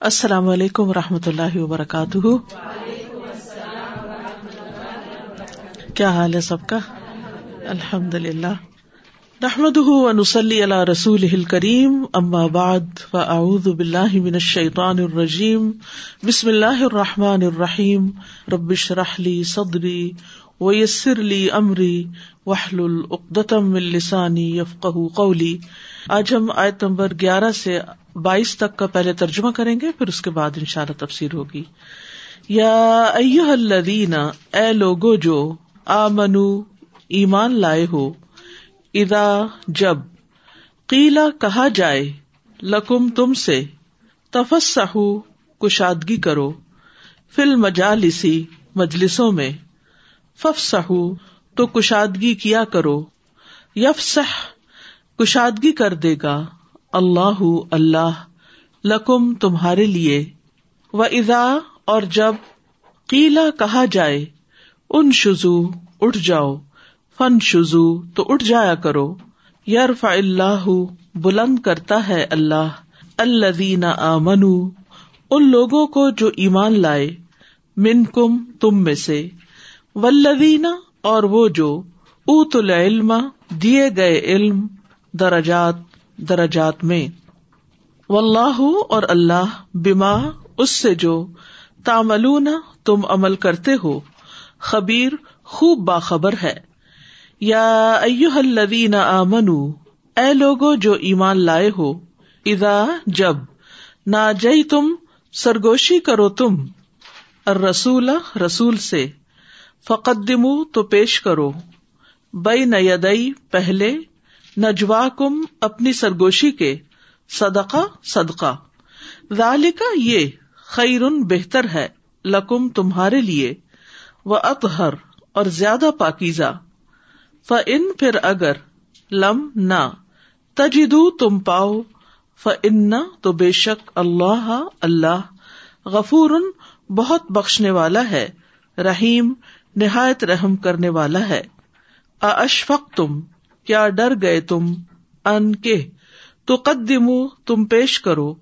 السلام علیکم و رحمۃ اللہ وبرکاتہ۔ کیا حال ہے سب کا؟ الحمد للہ نحمد نسلی اللہ رسول کریم اما بعد، فاعوذ باللہ من الشیطان الرجیم۔ بسم اللہ الرحمٰن الرحیم۔ ربش رحلی صدری ویسر لی امری۔ وحل العقدم السانی یفق قولی۔ آج ہم آیت نمبر گیارہ سے بائیس تک کا پہلے ترجمہ کریں گے، پھر اس کے بعد ان شاء اللہ تفصیل ہوگی۔ یا الذین، اے لوگو جو آ منو ایمان لائے ہو ادا جب قیلا کہا جائے، لکم تم سے تفس کشادگی کرو فل مجالسی مجلسوں میں فف سہو تو کشادگی کیا کرو یف سہ کشادگی کر دے گا۔ اللہ اللہ لکم تمہارے لیے۔ و ادا اور جب قیلا کہا جائے ان شزو اٹھ جاؤ۔ فن شزو تو اٹھ جایا کرو۔ یارف اللہ، بلند کرتا ہے اللہ۔ اللہ آ منو ان لوگوں کو جو ایمان لائے۔ من کم تم میں سے۔ ولدینہ اور وہ جو اوت العلم، دیے گئے علم، درجات درجات میں۔ و اللہ اور اللہ بیما اس سے جو تاملون تم عمل کرتے ہو، خبیر خوب باخبر ہے۔ یا الذین آمنو، اے لوگو جو ایمان لائے ہو ادا جب نہ جئی تم سرگوشی کرو تم رسول رسول سے، فقدمو تو پیش کرو۔ بئی نیدئی پہلے نجوا کم اپنی سرگوشی کے صدقہ صدقہ۔ ذالکا یہ خیرن بہتر ہے لکم تمہارے لیے و اطہر اور زیادہ پاکیزہ۔ ف ان پھر اگر لم نہ تجدو تم پاؤ ف ان تو بے شک اللہ اللہ غفور بہت بخشنے والا ہے، رحیم نہایت رحم کرنے والا ہے۔ اشفق تم کیا ڈر گئے تم؟ ان کے تو قدمو تم پیش کرو۔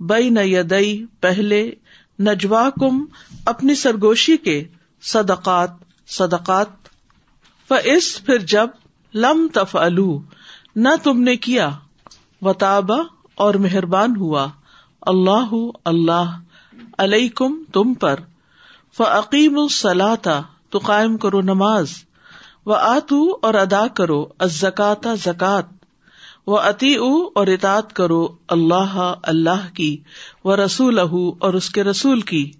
بئی یدئی پہلے نجوا کم اپنی سرگوشی کے۔ صدقات صدقات۔ فس پھر جب، لم تف نہ تم نے کیا۔ وطابا اور مہربان ہوا۔ اللہ اللہ علیہ کم تم پر۔ فعقیم الصلاح تو قائم کرو نماز۔ و آتو اور ادا کرو ازکاتا زکات و اتی اور اطاط کرو اللہ اللہ کی و رسول اور اس کے رسول کی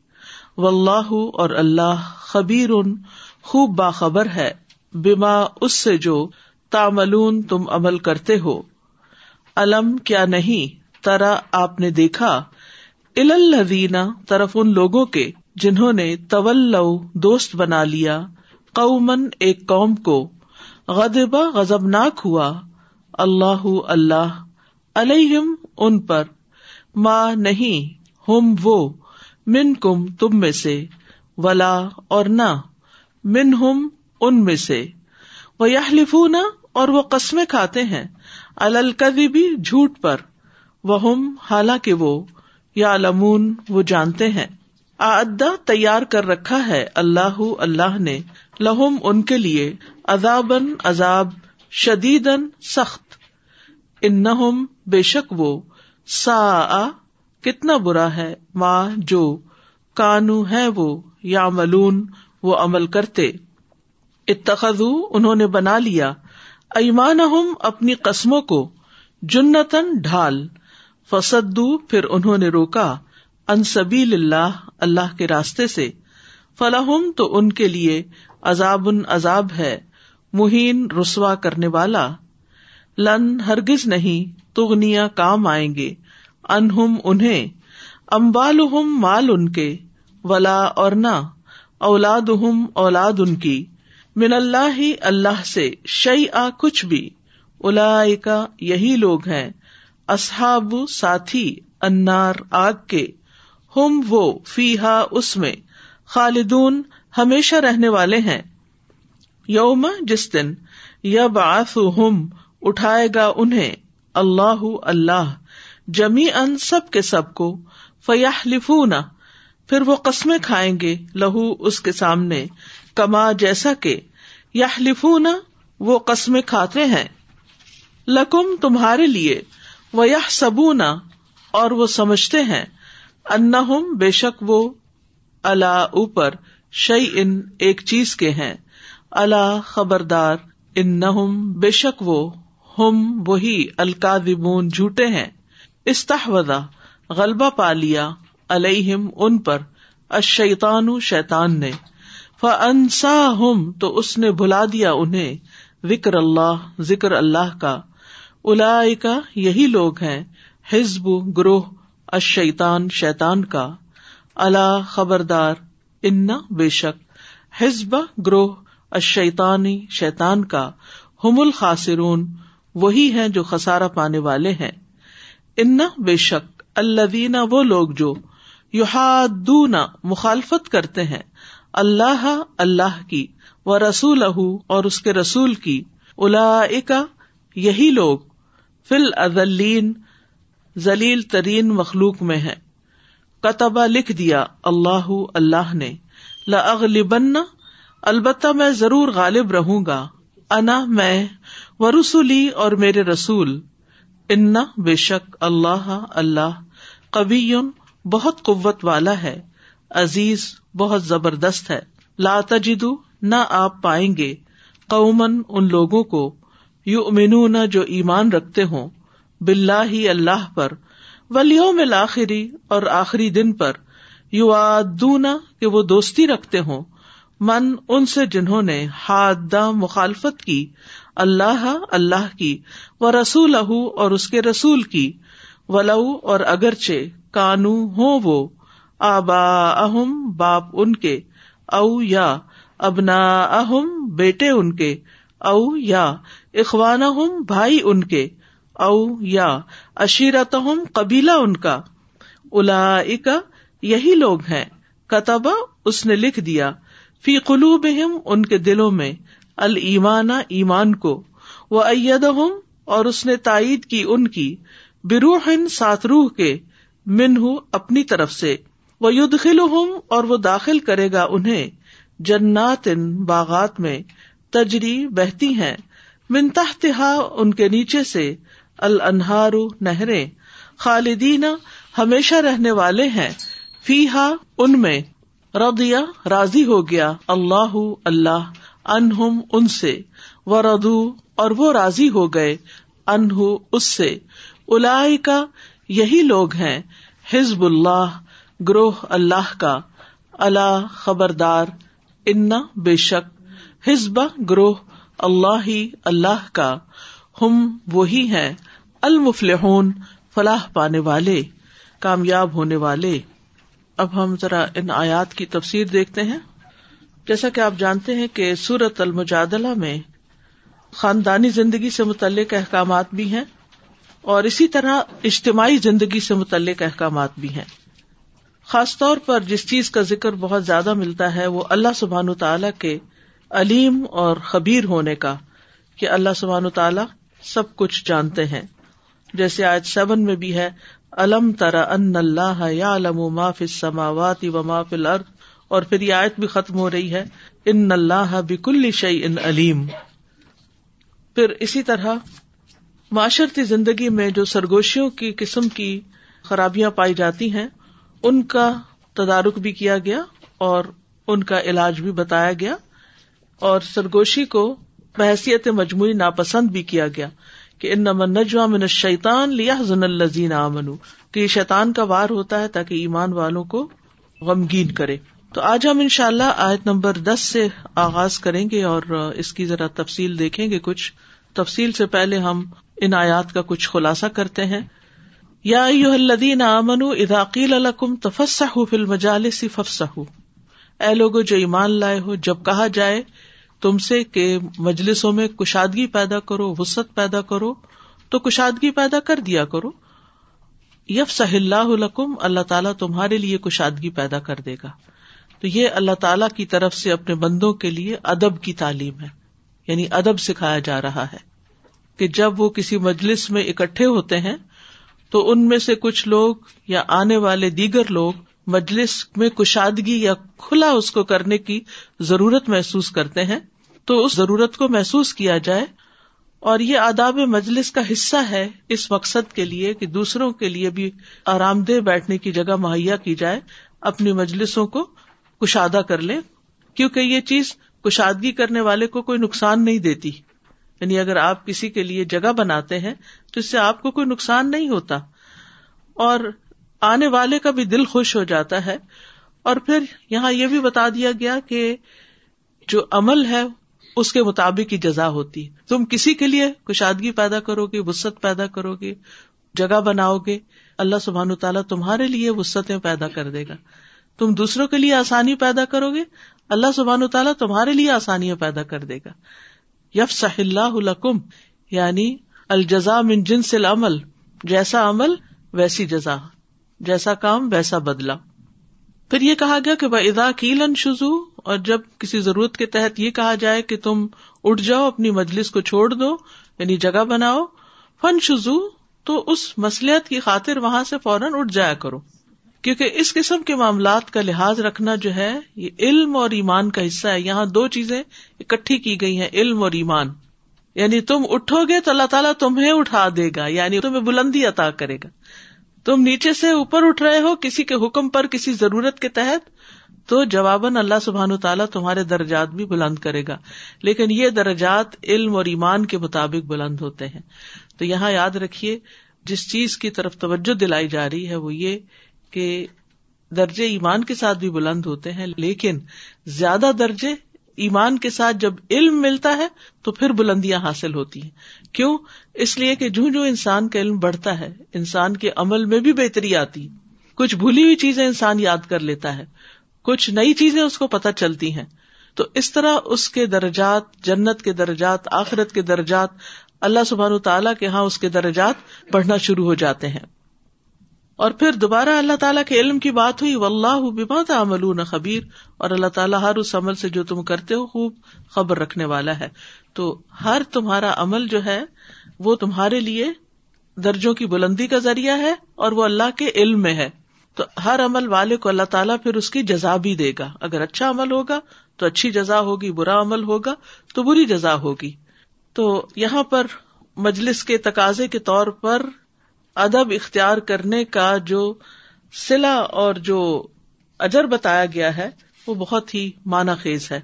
و اللہ اور اللہ خبیر خوب باخبر ہے بیما اس سے جو تاملون تم عمل کرتے ہو۔ علم کیا نہیں، ترا آپ نے دیکھا الدینہ طرف ان لوگوں کے، جنہوں نے طول دوست بنا لیا۔ قومن ایک قوم کو غدبا غزبناک ہوا۔ اللہ اللہ علیہم ان پر۔ ماں نہیں، ہم وہ من کم تم میں سے۔ ولا اور نہ من ہم ان میں سے۔ وہ یا اور وہ قسمیں کھاتے ہیں۔ الکدی جھوٹ پر۔ وہ ہم حالانکہ وہ یا لمون وہ جانتے ہیں۔ آدا تیار کر رکھا ہے اللہ اللہ نے۔ لہم ان کے لیے ازابن عذاب شدید سخت۔ ان بے شک وہ سا کتنا برا ہے ماں جو کانو ہے وہ یا ملون وہ عمل کرتے۔ اتخذ انہوں نے بنا لیا۔ ایمان اپنی قسموں کو جنتن ڈھال۔ فسدو پھر انہوں نے روکا۔ انصبیل اللہ اللہ کے راستے سے۔ فلاحم تو ان کے لیے عذاب ان عذاب ہے، مہین رسوا کرنے والا۔ لن ہرگز نہیں تغنیا کام آئیں گے۔ انہم انہیں امبال مال ان کے۔ ولا اور نہ اولاد اولاد ان کی۔ من اللہ ہی اللہ سے شعی آ کچھ بھی۔ الا یہی لوگ ہیں۔ اصحاب ساتھی، انار آگ کے۔ ہم وہ فی ہا اس میں۔ خالدون ہمیشہ رہنے والے ہیں۔ یوم جس دن یا ہم اٹھائے گا انہیں اللہ اللہ جمی ان سب کے سب کو فیاح لفونا پھر وہ قسمیں کھائیں گے لہو اس کے سامنے، کما جیسا کہ یا لفونا وہ قسمیں کھاتے ہیں۔ لکم تمہارے لیے وہ یہ سبونا اور وہ سمجھتے ہیں ان بے شک وہ اللہ اوپر شعی ان ایک چیز کے ہیں۔ اللہ خبردار ان نہ بے شک وہ، ہم وہی القادمون جھوٹے ہیں۔ استحوذا غلبہ پا لیا علیہم ان پر اشیتان شیتان نے۔ فنسا ہم تو اس نے بھلا دیا انہیں۔ ذکر اللہ ذکر اللہ کا۔ الا کا یہی لوگ ہیں ہزب گروہ اشیتان شیتان کا۔ اللہ خبردار ان بے شک ہزب گروہ اشیتانی شیتان کا ہم الخاصرون وہی ہے جو خسارا پانے والے ہیں۔ ان بے شک اللہ وہ لوگ جو یوہادونا مخالفت کرتے ہیں، اللہ اللہ کی و رسول اور اس کے رسول کی الا یہی لوگ فل ازلین ذلیل ترین مخلوق میں ہے کتبہ لکھ دیا اللہ اللہ نے لغلبن البتہ میں ضرور غالب رہوں گا۔ انا میں و رسولی اور میرے رسول۔ انا بے شک اللہ اللہ کبھی بہت قوت والا ہے، عزیز بہت زبردست ہے۔ لا تجدو، نہ آپ پائیں گے۔ قومن ان لوگوں کو یو امین جو ایمان رکھتے ہوں۔ بلا ہی اللہ پر ولیوم الآخری اور آخری دن پر یو آدونا کہ وہ دوستی رکھتے ہوں، من ان سے جنہوں نے ہاد مخالفت کی، اللہ اللہ کی و رسول اور اس کے رسول کی، ولو اور اگرچہ کانو ہو وہ آبا اہم باپ ان کے، او یا ابنا اہم بیٹے ان کے، او یا اخوان بھائی ان کے۔ او یا اشیرت قبیلہ ان کا۔ الا یہی لوگ ہیں۔ کتبا اس نے لکھ دیا۔ فی قلوب ان کے دلوں میں۔ المان ایمان کو۔ وہ اد اور اس نے تائید کی ان کی۔ بروح سات روح کے۔ من اپنی طرف سے۔ وہ یدخل ہوں اور وہ داخل کرے گا انہیں۔ جنات ان باغات میں۔ تجری، بہتی ہیں۔ منتہا ان کے نیچے سے۔ النہار نہریں خالدین ہمیشہ رہنے والے ہیں۔ فی ہا ان میں ردیا راضی ہو گیا۔ اللہ اللہ، انہم ان سے۔ و ردو اور وہ راضی ہو گئے۔ انہ اس سے۔ الا کا یہی لوگ ہیں۔ ہزب اللہ، گروہ اللہ کا۔ اللہ خبردار، ان بے شک۔ ہزب گروہ اللہ ہی، اللہ کا۔ ہم وہی ہیں۔ المفلحون، فلاح پانے والے، کامیاب ہونے والے۔ اب ہم ذرا ان آیات کی تفسیر دیکھتے ہیں۔ جیسا کہ آپ جانتے ہیں کہ سورت المجادلہ میں خاندانی زندگی سے متعلق احکامات بھی ہیں اور اسی طرح اجتماعی زندگی سے متعلق احکامات بھی ہیں۔ خاص طور پر جس چیز کا ذکر بہت زیادہ ملتا ہے وہ اللہ سبحان تعالی کے علیم اور خبیر ہونے کا، کہ اللہ سبحان تعالی سب کچھ جانتے ہیں۔ جیسے آج سیون میں بھی ہے، الم ترا ان اللہ یا علم ما فی السماوات و ما فی الارض، اور پھر یہ آیت بھی ختم ہو رہی ہے، ان اللہ بکل شعی ان علیم۔ پھر اسی طرح معاشرتی زندگی میں جو سرگوشیوں کی قسم کی خرابیاں پائی جاتی ہیں، ان کا تدارک بھی کیا گیا اور ان کا علاج بھی بتایا گیا، اور سرگوشی کو بحثیت مجموعی ناپسند بھی کیا گیا۔ کہ ان نمن نجوا من شیتان لیا زن الزین امن کہ یہ شیتان کا وار ہوتا ہے تاکہ ایمان والوں کو غمگین کرے۔ تو آج ہم ان شاء اللہ آیت نمبر دس سے آغاز کریں گے اور اس کی ذرا تفصیل دیکھیں گے۔ کچھ تفصیل سے پہلے ہم ان آیات کا کچھ خلاصہ کرتے ہیں۔ یا الدین امن اداقیل الکم تفسح فل مجالس ففسح اے لوگ جو ایمان لائے ہو، جب کہا جائے تم سے کہ مجلسوں میں کشادگی پیدا کرو وسط پیدا کرو، تو کشادگی پیدا کر دیا کرو۔ یف صح اللہ الکم اللہ تعالیٰ تمہارے لیے کشادگی پیدا کر دے گا۔ تو یہ اللہ تعالیٰ کی طرف سے اپنے بندوں کے لیے ادب کی تعلیم ہے یعنی ادب سکھایا جا رہا ہے۔ کہ جب وہ کسی مجلس میں اکٹھے ہوتے ہیں، تو ان میں سے کچھ لوگ یا آنے والے دیگر لوگ مجلس میں کشادگی یا کھلا اس کو کرنے کی ضرورت محسوس کرتے ہیں تو اس ضرورت کو محسوس کیا جائے اور یہ آداب مجلس کا حصہ ہے اس مقصد کے لیے کہ دوسروں کے لیے بھی آرام دہ بیٹھنے کی جگہ مہیا کی جائے، اپنی مجلسوں کو کشادہ کر لیں، کیونکہ یہ چیز کشادگی کرنے والے کو کوئی نقصان نہیں دیتی۔ یعنی اگر آپ کسی کے لیے جگہ بناتے ہیں تو اس سے آپ کو کوئی نقصان نہیں ہوتا۔ اور آنے والے کا بھی دل خوش ہو جاتا ہے۔ اور پھر یہاں یہ بھی بتا دیا گیا کہ جو عمل ہے، اس کے مطابق ہی جزا ہوتی۔ ہے تم کسی کے لیے کشادگی پیدا کرو گے وسط پیدا کرو گے، جگہ بناؤ گے۔ اللہ سبحان تعالیٰ تمہارے لیے وسطیں پیدا کر دے گا۔ تم دوسروں کے لیے آسانی پیدا کرو گے، اللہ سبحان تعالیٰ تمہارے لیے آسانیاں پیدا کر دے گا۔ یف صح اللہ یعنی الجزا من جنس العمل، جیسا عمل، ویسی جزا۔ جیسا کام ویسا بدلا پھر یہ کہا گیا کہ ادا کیلن شزو، اور جب کسی ضرورت کے تحت یہ کہا جائے کہ تم اٹھ جاؤ، اپنی مجلس کو چھوڑ دو یعنی جگہ بناؤ، فن شزو، تو اس مسلحت کی خاطر وہاں سے فوراً اٹھ جایا کرو۔ کیونکہ اس قسم کے معاملات کا لحاظ رکھنا جو ہے، یہ علم اور ایمان کا حصہ ہے۔ یہاں دو چیزیں اکٹھی کی گئی ہیں، علم اور ایمان۔ یعنی تم اٹھو گے تو اللہ تعالیٰ تمہیں اٹھا دے گا یعنی تمہیں بلندی عطا کرے گا۔ تم نیچے سے اوپر اٹھ رہے ہو کسی کے حکم پر، کسی ضرورت کے تحت، تو جواباً اللہ سبحان تعالیٰ تمہارے درجات بھی بلند کرے گا۔ لیکن یہ درجات علم اور ایمان کے مطابق بلند ہوتے ہیں۔ تو یہاں یاد رکھیے، جس چیز کی طرف توجہ دلائی جا رہی ہے وہ یہ کہ درجے ایمان کے ساتھ بھی بلند ہوتے ہیں، لیکن زیادہ درجے ایمان کے ساتھ جب علم ملتا ہے تو پھر بلندیاں حاصل ہوتی ہیں۔ کیوں؟ اس لیے کہ جو جو انسان کا علم بڑھتا ہے، انسان کے عمل میں بھی بہتری آتی کچھ بھولی ہوئی چیزیں انسان یاد کر لیتا ہے، کچھ نئی چیزیں اس کو پتہ چلتی ہیں۔ تو اس طرح اس کے درجات، جنت کے درجات، آخرت کے درجات، اللہ سبحان تعالیٰ کے یہاں اس کے درجات بڑھنا شروع ہو جاتے ہیں۔ اور پھر دوبارہ اللہ تعالیٰ کے علم کی بات ہوئی و اللہ عمل خبیر۔ اور اللہ تعالیٰ ہر اس عمل سے جو تم کرتے ہو خوب خبر رکھنے والا ہے۔ تو ہر تمہارا عمل جو ہے، وہ تمہارے لیے درجوں کی بلندی کا ذریعہ ہے اور وہ اللہ کے علم میں ہے۔ تو ہر عمل والے کو اللہ تعالیٰ پھر اس کی جزا بھی دے گا۔ اگر اچھا عمل ہوگا، تو اچھی جزا ہوگی، برا عمل ہوگا، تو بری جزا ہوگی۔ تو یہاں پر مجلس کے تقاضے کے طور پر ادب اختیار کرنے کا جو سلا اور جو اجر بتایا گیا ہے، وہ بہت ہی مانا خیز ہے۔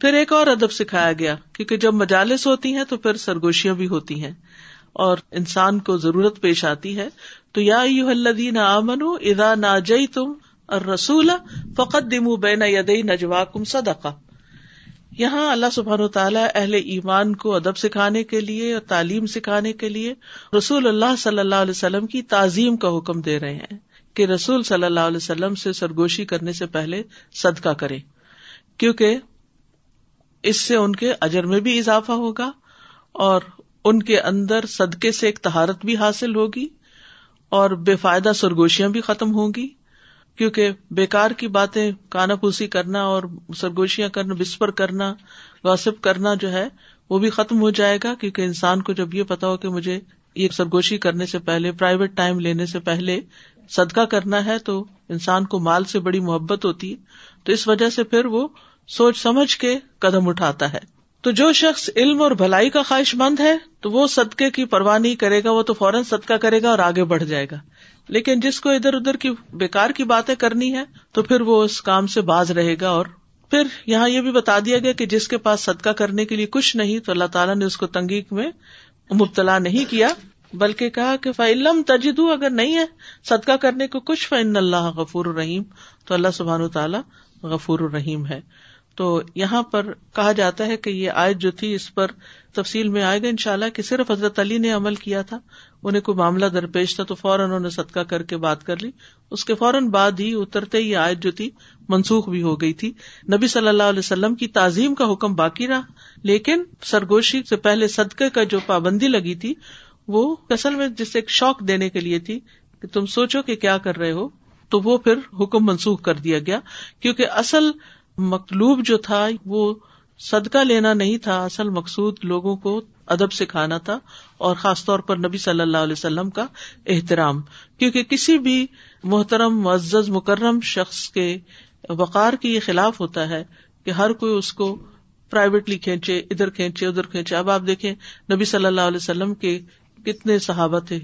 پھر ایک اور ادب سکھایا گیا، کیونکہ جب مجالس ہوتی ہیں تو پھر سرگوشیاں بھی ہوتی ہیں اور انسان کو ضرورت پیش آتی ہے۔ تو یا یو الدین آمن ادا نا جئی تم اور رسول فقط دمو بین یدئی نجوا کم صدقہ۔ یہاں اللہ سبحان و تعالیٰ اہل ایمان کو ادب سکھانے کے لیے اور تعلیم سکھانے کے لیے رسول اللہ صلی اللہ علیہ وسلم کی تعظیم کا حکم دے رہے ہیں کہ رسول صلی اللہ علیہ وسلم سے سرگوشی کرنے سے پہلے صدقہ کرے کیونکہ اس سے ان کے اجر میں بھی اضافہ ہوگا اور ان کے اندر صدقے سے ایک تہارت بھی حاصل ہوگی اور بے فائدہ سرگوشیاں بھی ختم ہوں گی۔ کیونکہ بےکار کی باتیں کانا پوسی کرنا اور سرگوشیاں کرنا، بسپر کرنا واسپ کرنا جو ہے، وہ بھی ختم ہو جائے گا کیونکہ انسان کو جب یہ پتا ہو کہ مجھے یہ سرگوشی کرنے سے پہلے پرائیویٹ ٹائم لینے سے پہلے صدقہ کرنا ہے تو انسان کو مال سے بڑی محبت ہوتی ہے۔ تو اس وجہ سے پھر وہ سوچ سمجھ کے قدم اٹھاتا ہے۔ تو جو شخص علم اور بھلائی کا خواہش مند ہے، تو وہ صدقے کی پرواہ نہیں کرے گا، وہ تو فوراً صدقہ کرے گا اور آگے بڑھ جائے گا۔ لیکن جس کو ادھر ادھر کی بےکار کی باتیں کرنی ہے تو پھر وہ اس کام سے باز رہے گا اور پھر یہاں یہ بھی بتا دیا گیا کہ جس کے پاس صدقہ کرنے کے لیے کچھ نہیں، تو اللہ تعالیٰ نے اس کو تنگیق میں مبتلا نہیں کیا، بلکہ کہا کہ فعلم تجد اگر نہیں ہے صدقہ کرنے کو کچھ فن اللہ غفور الرحیم تو اللہ سبحان تعالیٰ غفور الرحیم ہے۔ تو یہاں پر کہا جاتا ہے کہ یہ آیت جو تھی، اس پر تفصیل میں آئے گا ان شاء اللہ کہ صرف حضرت علی نے عمل کیا تھا۔ انہیں کوئی معاملہ درپیش تھا تو فوراً انہوں نے صدقہ کر کے بات کر لی۔ اس کے فوراً بعد ہی اترتے ہی آیت جو تھی منسوخ بھی ہو گئی تھی۔ نبی صلی اللہ علیہ وسلم کی تعظیم کا حکم باقی رہا۔ لیکن سرگوشی سے پہلے صدقے کا جو پابندی لگی تھی، وہ اصل میں جسے ایک شوق دینے کے لیے تھی کہ تم سوچو کہ کیا کر رہے ہو، تو وہ پھر حکم منسوخ کر دیا گیا۔ کیونکہ اصل مطلوب جو تھا، وہ صدقہ لینا نہیں تھا، اصل مقصود لوگوں کو ادب سکھانا تھا اور خاص طور پر نبی صلی اللہ علیہ وسلم کا احترام، کیونکہ کسی بھی محترم، معزز، مکرم شخص کے وقار کے یہ خلاف ہوتا ہے کہ ہر کوئی اس کو پرائیویٹلی کھینچے، ادھر کھینچے ادھر کھینچے۔ اب آپ دیکھیں نبی صلی اللہ علیہ وسلم کے کتنے صحابہ تھے۔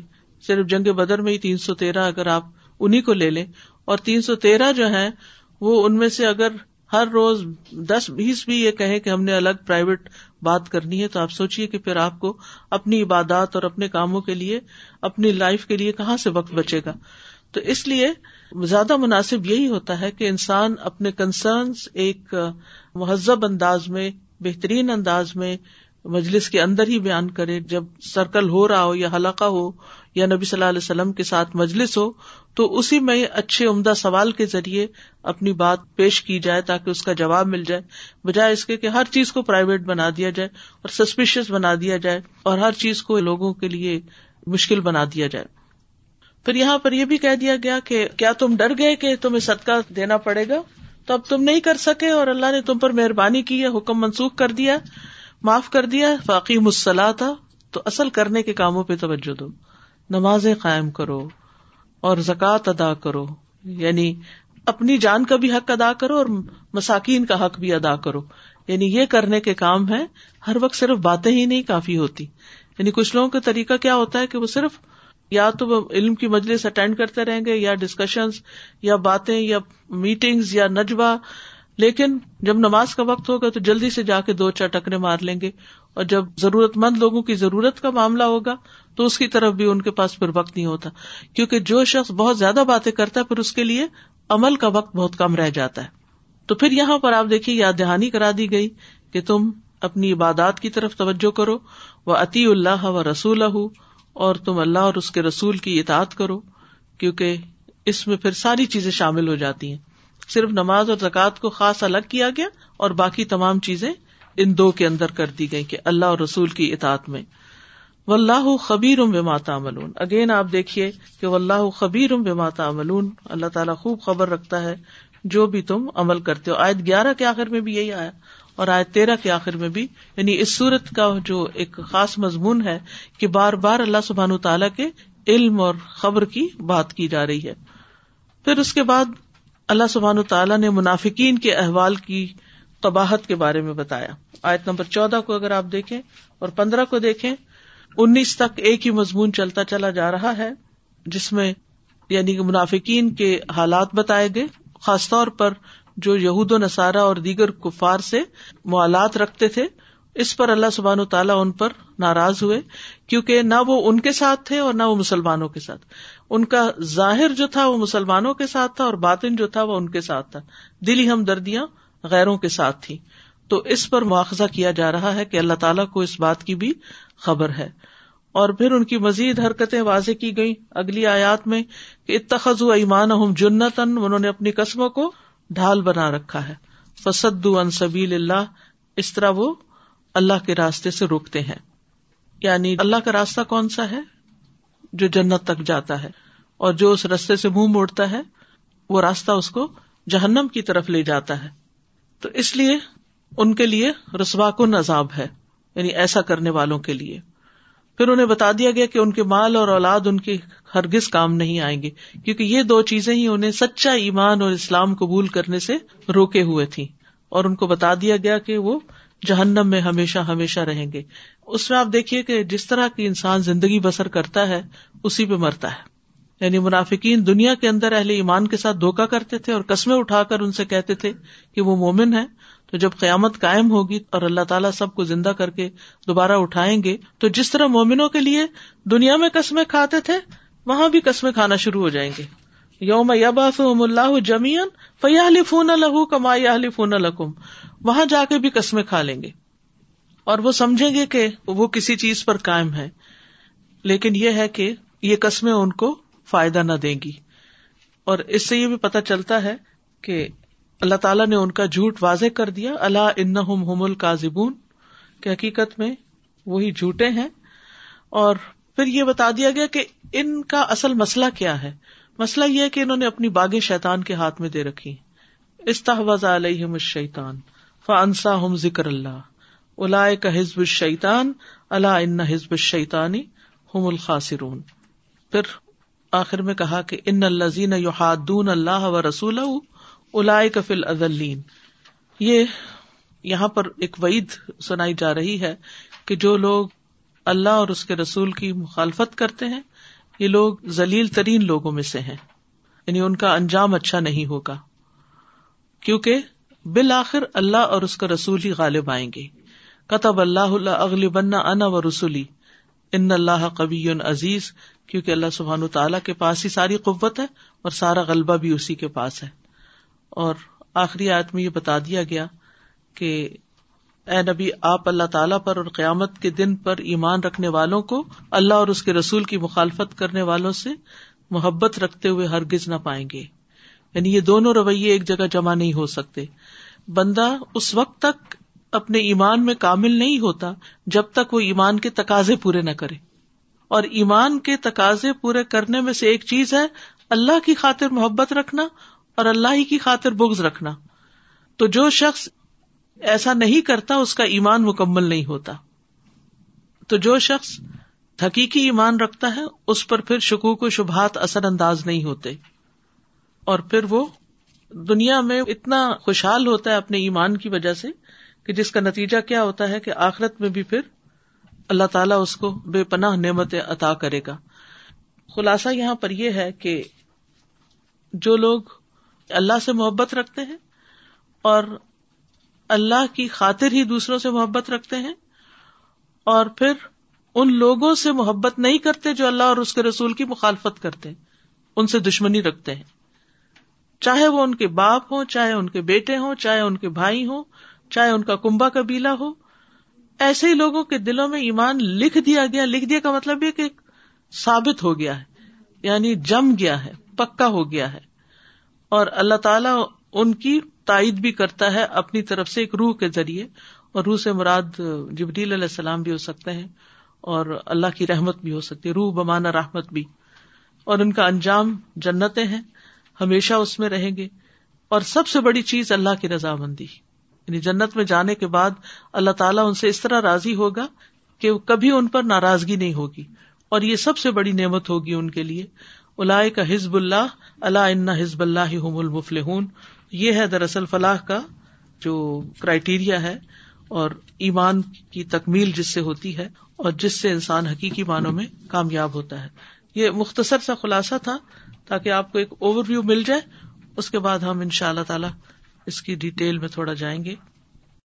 صرف جنگ بدر میں ہی تین سو تیرہ اگر آپ انہیں کو لے لیں۔ اور تین سو تیرہ جو ہے وہ ان میں سے اگر ہر روز دس بیس بھی یہ کہیں کہ ہم نے الگ پرائیویٹ بات کرنی ہے، تو آپ سوچیے کہ پھر آپ کو اپنی عبادات اور اپنے کاموں کے لیے، اپنی لائف کے لیے کہاں سے وقت بچے گا؟ تو اس لیے زیادہ مناسب یہی ہوتا ہے کہ انسان اپنے کنسرنس ایک مہذب انداز میں، بہترین انداز میں مجلس کے اندر ہی بیان کرے جب سرکل ہو رہا ہو یا حلقہ ہو یا نبی صلی اللہ علیہ وسلم کے ساتھ مجلس ہو، تو اسی میں اچھے عمدہ سوال کے ذریعے اپنی بات پیش کی جائے تاکہ اس کا جواب مل جائے۔ بجائے اس کے کہ ہر چیز کو پرائیویٹ بنا دیا جائے اور سسپیشیس بنا دیا جائے اور ہر چیز کو لوگوں کے لیے مشکل بنا دیا جائے۔ پھر یہاں پر یہ بھی کہہ دیا گیا کہ کیا تم ڈر گئے کہ تمہیں صدقہ دینا پڑے گا؟ تو اب تم نہیں کر سکے اور اللہ نے تم پر مہربانی کی ہے، حکم منسوخ کر دیا۔ معاف کر دیا فاقی مسلح تھا تو اصل کرنے کے کاموں پہ توجہ دو۔ نماز قائم کرو اور زکوٰۃ ادا کرو۔ یعنی اپنی جان کا بھی حق ادا کرو اور مساکین کا حق بھی ادا کرو۔ یعنی یہ کرنے کے کام ہے ہر وقت صرف باتیں ہی نہیں کافی ہوتی۔ یعنی کچھ لوگوں کا طریقہ کیا ہوتا ہے کہ وہ صرف یا تو وہ علم کی مجلس اٹینڈ کرتے رہیں گے یا ڈسکشنز یا باتیں یا میٹنگز یا نجبہ لیکن جب نماز کا وقت ہوگا تو جلدی سے جا کے دو چار ٹکرے مار لیں گے اور جب ضرورت مند لوگوں کی ضرورت کا معاملہ ہوگا تو اس کی طرف بھی ان کے پاس پھر وقت نہیں ہوتا۔ کیونکہ جو شخص بہت زیادہ باتیں کرتا ہے، پھر اس کے لیے عمل کا وقت بہت کم رہ جاتا ہے۔ تو پھر یہاں پر آپ دیکھیے، یاد دہانی کرا دی گئی کہ تم اپنی عبادات کی طرف توجہ کرو۔ وہ عطی اللہ و رسول اور تم اللہ اور اس کے رسول کی اطاعت کرو، کیونکہ اس میں پھر ساری چیزیں شامل ہو جاتی ہیں۔ صرف نماز اور زکوٰۃ کو خاص الگ کیا گیا اور باقی تمام چیزیں ان دو کے اندر کر دی گئی کہ اللہ اور رسول کی اطاعت میں۔ و اللہ خبیر ام بے اگین آپ دیکھیے کہ و اللہ خبیر ام بے ماتا اللہ تعالیٰ خوب خبر رکھتا ہے جو بھی تم عمل کرتے ہو۔ آیت گیارہ کے آخر میں بھی یہی آیا اور آیت تیرہ کے آخر میں بھی۔ یعنی اس صورت کا جو ایک خاص مضمون ہے کہ بار بار اللہ سبحان تعالیٰ کے علم اور خبر کی بات کی جا رہی ہے۔ پھر اس کے بعد اللہ سبحان تعالیٰ نے منافقین کے احوال کی قباحت کے بارے میں بتایا۔ آیت نمبر چودہ کو اگر آپ دیکھیں اور پندرہ کو دیکھیں، انیس تک ایک ہی مضمون چلتا چلا جا رہا ہے، جس میں یعنی منافقین کے حالات بتائے گئے۔ خاص طور پر جو یہود و نصارہ اور دیگر کفار سے موالات رکھتے تھے اس پر اللہ سبحان و تعالیٰ ان پر ناراض ہوئے، کیونکہ نہ وہ ان کے ساتھ تھے اور نہ وہ مسلمانوں کے ساتھ۔ ان کا ظاہر جو تھا وہ مسلمانوں کے ساتھ تھا اور باطن جو تھا وہ ان کے ساتھ تھا۔ دلی ہمدردیاں غیروں کے ساتھ تھی تو اس پر مواخذہ کیا جا رہا ہے کہ اللہ تعالیٰ کو اس بات کی بھی خبر ہے۔ اور پھر ان کی مزید حرکتیں واضح کی گئی اگلی آیات میں کہ اتخذ ایمان جنتن انہوں نے اپنی قسموں کو ڈھال بنا رکھا ہے۔ فسد ان سبیل اللہ اس طرح وہ اللہ کے راستے سے روکتے ہیں۔ یعنی اللہ کا راستہ کون سا ہے؟ جو جنت تک جاتا ہے۔ اور جو اس رستے سے منہ موڑتا ہے، وہ راستہ اس کو جہنم کی طرف لے جاتا ہے۔ تو اس لیے ان کے لیے رسوا کن عذاب ہے یعنی ایسا کرنے والوں کے لیے۔ پھر انہیں بتا دیا گیا کہ ان کے مال اور اولاد ان کے ہرگز کام نہیں آئیں گے، کیونکہ یہ دو چیزیں ہی انہیں سچا ایمان اور اسلام قبول کرنے سے روکے ہوئے تھی اور ان کو بتا دیا گیا کہ وہ جہنم میں ہمیشہ ہمیشہ رہیں گے۔ اس میں آپ دیکھیے کہ جس طرح کی انسان زندگی بسر کرتا ہے، اسی پہ مرتا ہے۔ یعنی منافقین دنیا کے اندر اہل ایمان کے ساتھ دھوکا کرتے تھے اور قسمیں اٹھا کر ان سے کہتے تھے کہ وہ مومن ہے تو جب قیامت قائم ہوگی اور اللہ تعالیٰ سب کو زندہ کر کے دوبارہ اٹھائیں گے، تو جس طرح مومنوں کے لیے دنیا میں قسمیں کھاتے تھے، وہاں بھی قسمیں کھانا شروع ہو جائیں گے۔ یوم اللہ جمیان فیالی فون الح کما فون الحکم وہاں جا کے بھی قسمیں کھا لیں گے۔ اور وہ سمجھیں گے کہ وہ کسی چیز پر قائم ہے لیکن یہ ہے کہ یہ قسمیں ان کو فائدہ نہ دیں گی۔ اور اس سے یہ بھی پتا چلتا ہے کہ اللہ تعالیٰ نے ان کا جھوٹ واضح کر دیا۔ اللہ ان ہوم کا زبون حقیقت میں وہی جھوٹے ہیں۔ اور پھر یہ بتا دیا گیا کہ ان کا اصل مسئلہ کیا ہے۔ مسئلہ یہ کہ انہوں نے اپنی باغیں شیتان کے ہاتھ میں دے رکھی۔ استحوذ علیہم الشیطان۔ فانسا ہم ذکر اللہ الا کا حزب الشیطان اللہ ان حزب شیطانی ہم الخاصرون پھر آخر میں کہا کہ ان الزین یحادون اللہ و رسول الا کفل ادلین یہ یہاں پر ایک وعید سنائی جا رہی ہے کہ جو لوگ اللہ اور اس کے رسول کی مخالفت کرتے ہیں، یہ لوگ ذلیل ترین لوگوں میں سے ہیں۔ یعنی ان کا انجام اچھا نہیں ہوگا۔ کیونکہ بالآخر اللہ اور اس کا رسول ہی غالب آئیں گے۔ قطب اللہ اللہ اغلی بننا انا و رسولی ان اللہ کبی عزیز، کیونکہ اللہ سبحان تعالیٰ کے پاس ہی ساری قوت ہے اور سارا غلبہ بھی اسی کے پاس ہے۔ اور آخری آیت میں یہ بتا دیا گیا کہ اے نبی، آپ اللہ تعالیٰ پر اور قیامت کے دن پر ایمان رکھنے والوں کو اللہ اور اس کے رسول کی مخالفت کرنے والوں سے محبت رکھتے ہوئے ہرگز نہ پائیں گے۔ یعنی یہ دونوں رویے ایک جگہ جمع نہیں ہو سکتے۔ بندہ اس وقت تک اپنے ایمان میں کامل نہیں ہوتا جب تک وہ ایمان کے تقاضے پورے نہ کرے۔ اور ایمان کے تقاضے پورے کرنے میں سے ایک چیز ہے اللہ کی خاطر محبت رکھنا اور اللہ ہی کی خاطر بغض رکھنا۔ تو جو شخص ایسا نہیں کرتا اس کا ایمان مکمل نہیں ہوتا۔ تو جو شخص حقیقی ایمان رکھتا ہے اس پر پھر شکوک و شبہات اثر انداز نہیں ہوتے۔ اور پھر وہ دنیا میں اتنا خوشحال ہوتا ہے اپنے ایمان کی وجہ سے کہ جس کا نتیجہ کیا ہوتا ہے کہ آخرت میں بھی پھر اللہ تعالیٰ اس کو بے پناہ نعمت عطا کرے گا۔ خلاصہ یہاں پر یہ ہے کہ جو لوگ اللہ سے محبت رکھتے ہیں اور اللہ کی خاطر ہی دوسروں سے محبت رکھتے ہیں اور پھر ان لوگوں سے محبت نہیں کرتے جو اللہ اور اس کے رسول کی مخالفت کرتے ہیں ان سے دشمنی رکھتے ہیں۔ چاہے وہ ان کے باپ ہوں، چاہے ان کے بیٹے ہوں، چاہے ان کے بھائی ہوں، چاہے ان کا کنبا قبیلہ ہو، ایسے ہی لوگوں کے دلوں میں ایمان لکھ دیا گیا۔ لکھ دیا کا مطلب یہ کہ ثابت ہو گیا ہے یعنی جم گیا ہے، پکا ہو گیا ہے۔ اور اللہ تعالیٰ ان کی تائید بھی کرتا ہے اپنی طرف سے ایک روح کے ذریعے۔ اور روح سے مراد جبریل علیہ السلام بھی ہو سکتے ہیں، اور اللہ کی رحمت بھی ہو سکتی ہے، روح بمانا رحمت بھی۔ اور ان کا انجام جنتیں ہیں۔ ہمیشہ اس میں رہیں گے۔ اور سب سے بڑی چیز اللہ کی رضامندی۔ یعنی جنت میں جانے کے بعد اللہ تعالیٰ ان سے اس طرح راضی ہوگا کہ کبھی ان پر ناراضگی نہیں ہوگی۔ اور یہ سب سے بڑی نعمت ہوگی ان کے لیے۔ الا کا حزب اللہ اللہ ان حزب اللہ المفل یہ ہے دراصل فلاح کا جو کرائٹیریا ہے اور ایمان کی تکمیل جس سے ہوتی ہے اور جس سے انسان حقیقی معنوں میں کامیاب ہوتا ہے۔ یہ مختصر سا خلاصہ تھا۔ تاکہ آپ کو ایک اوور ویو مل جائے، اس کے بعد ہم ان شاء اللہ تعالی اس کی ڈیٹیل میں تھوڑا جائیں گے۔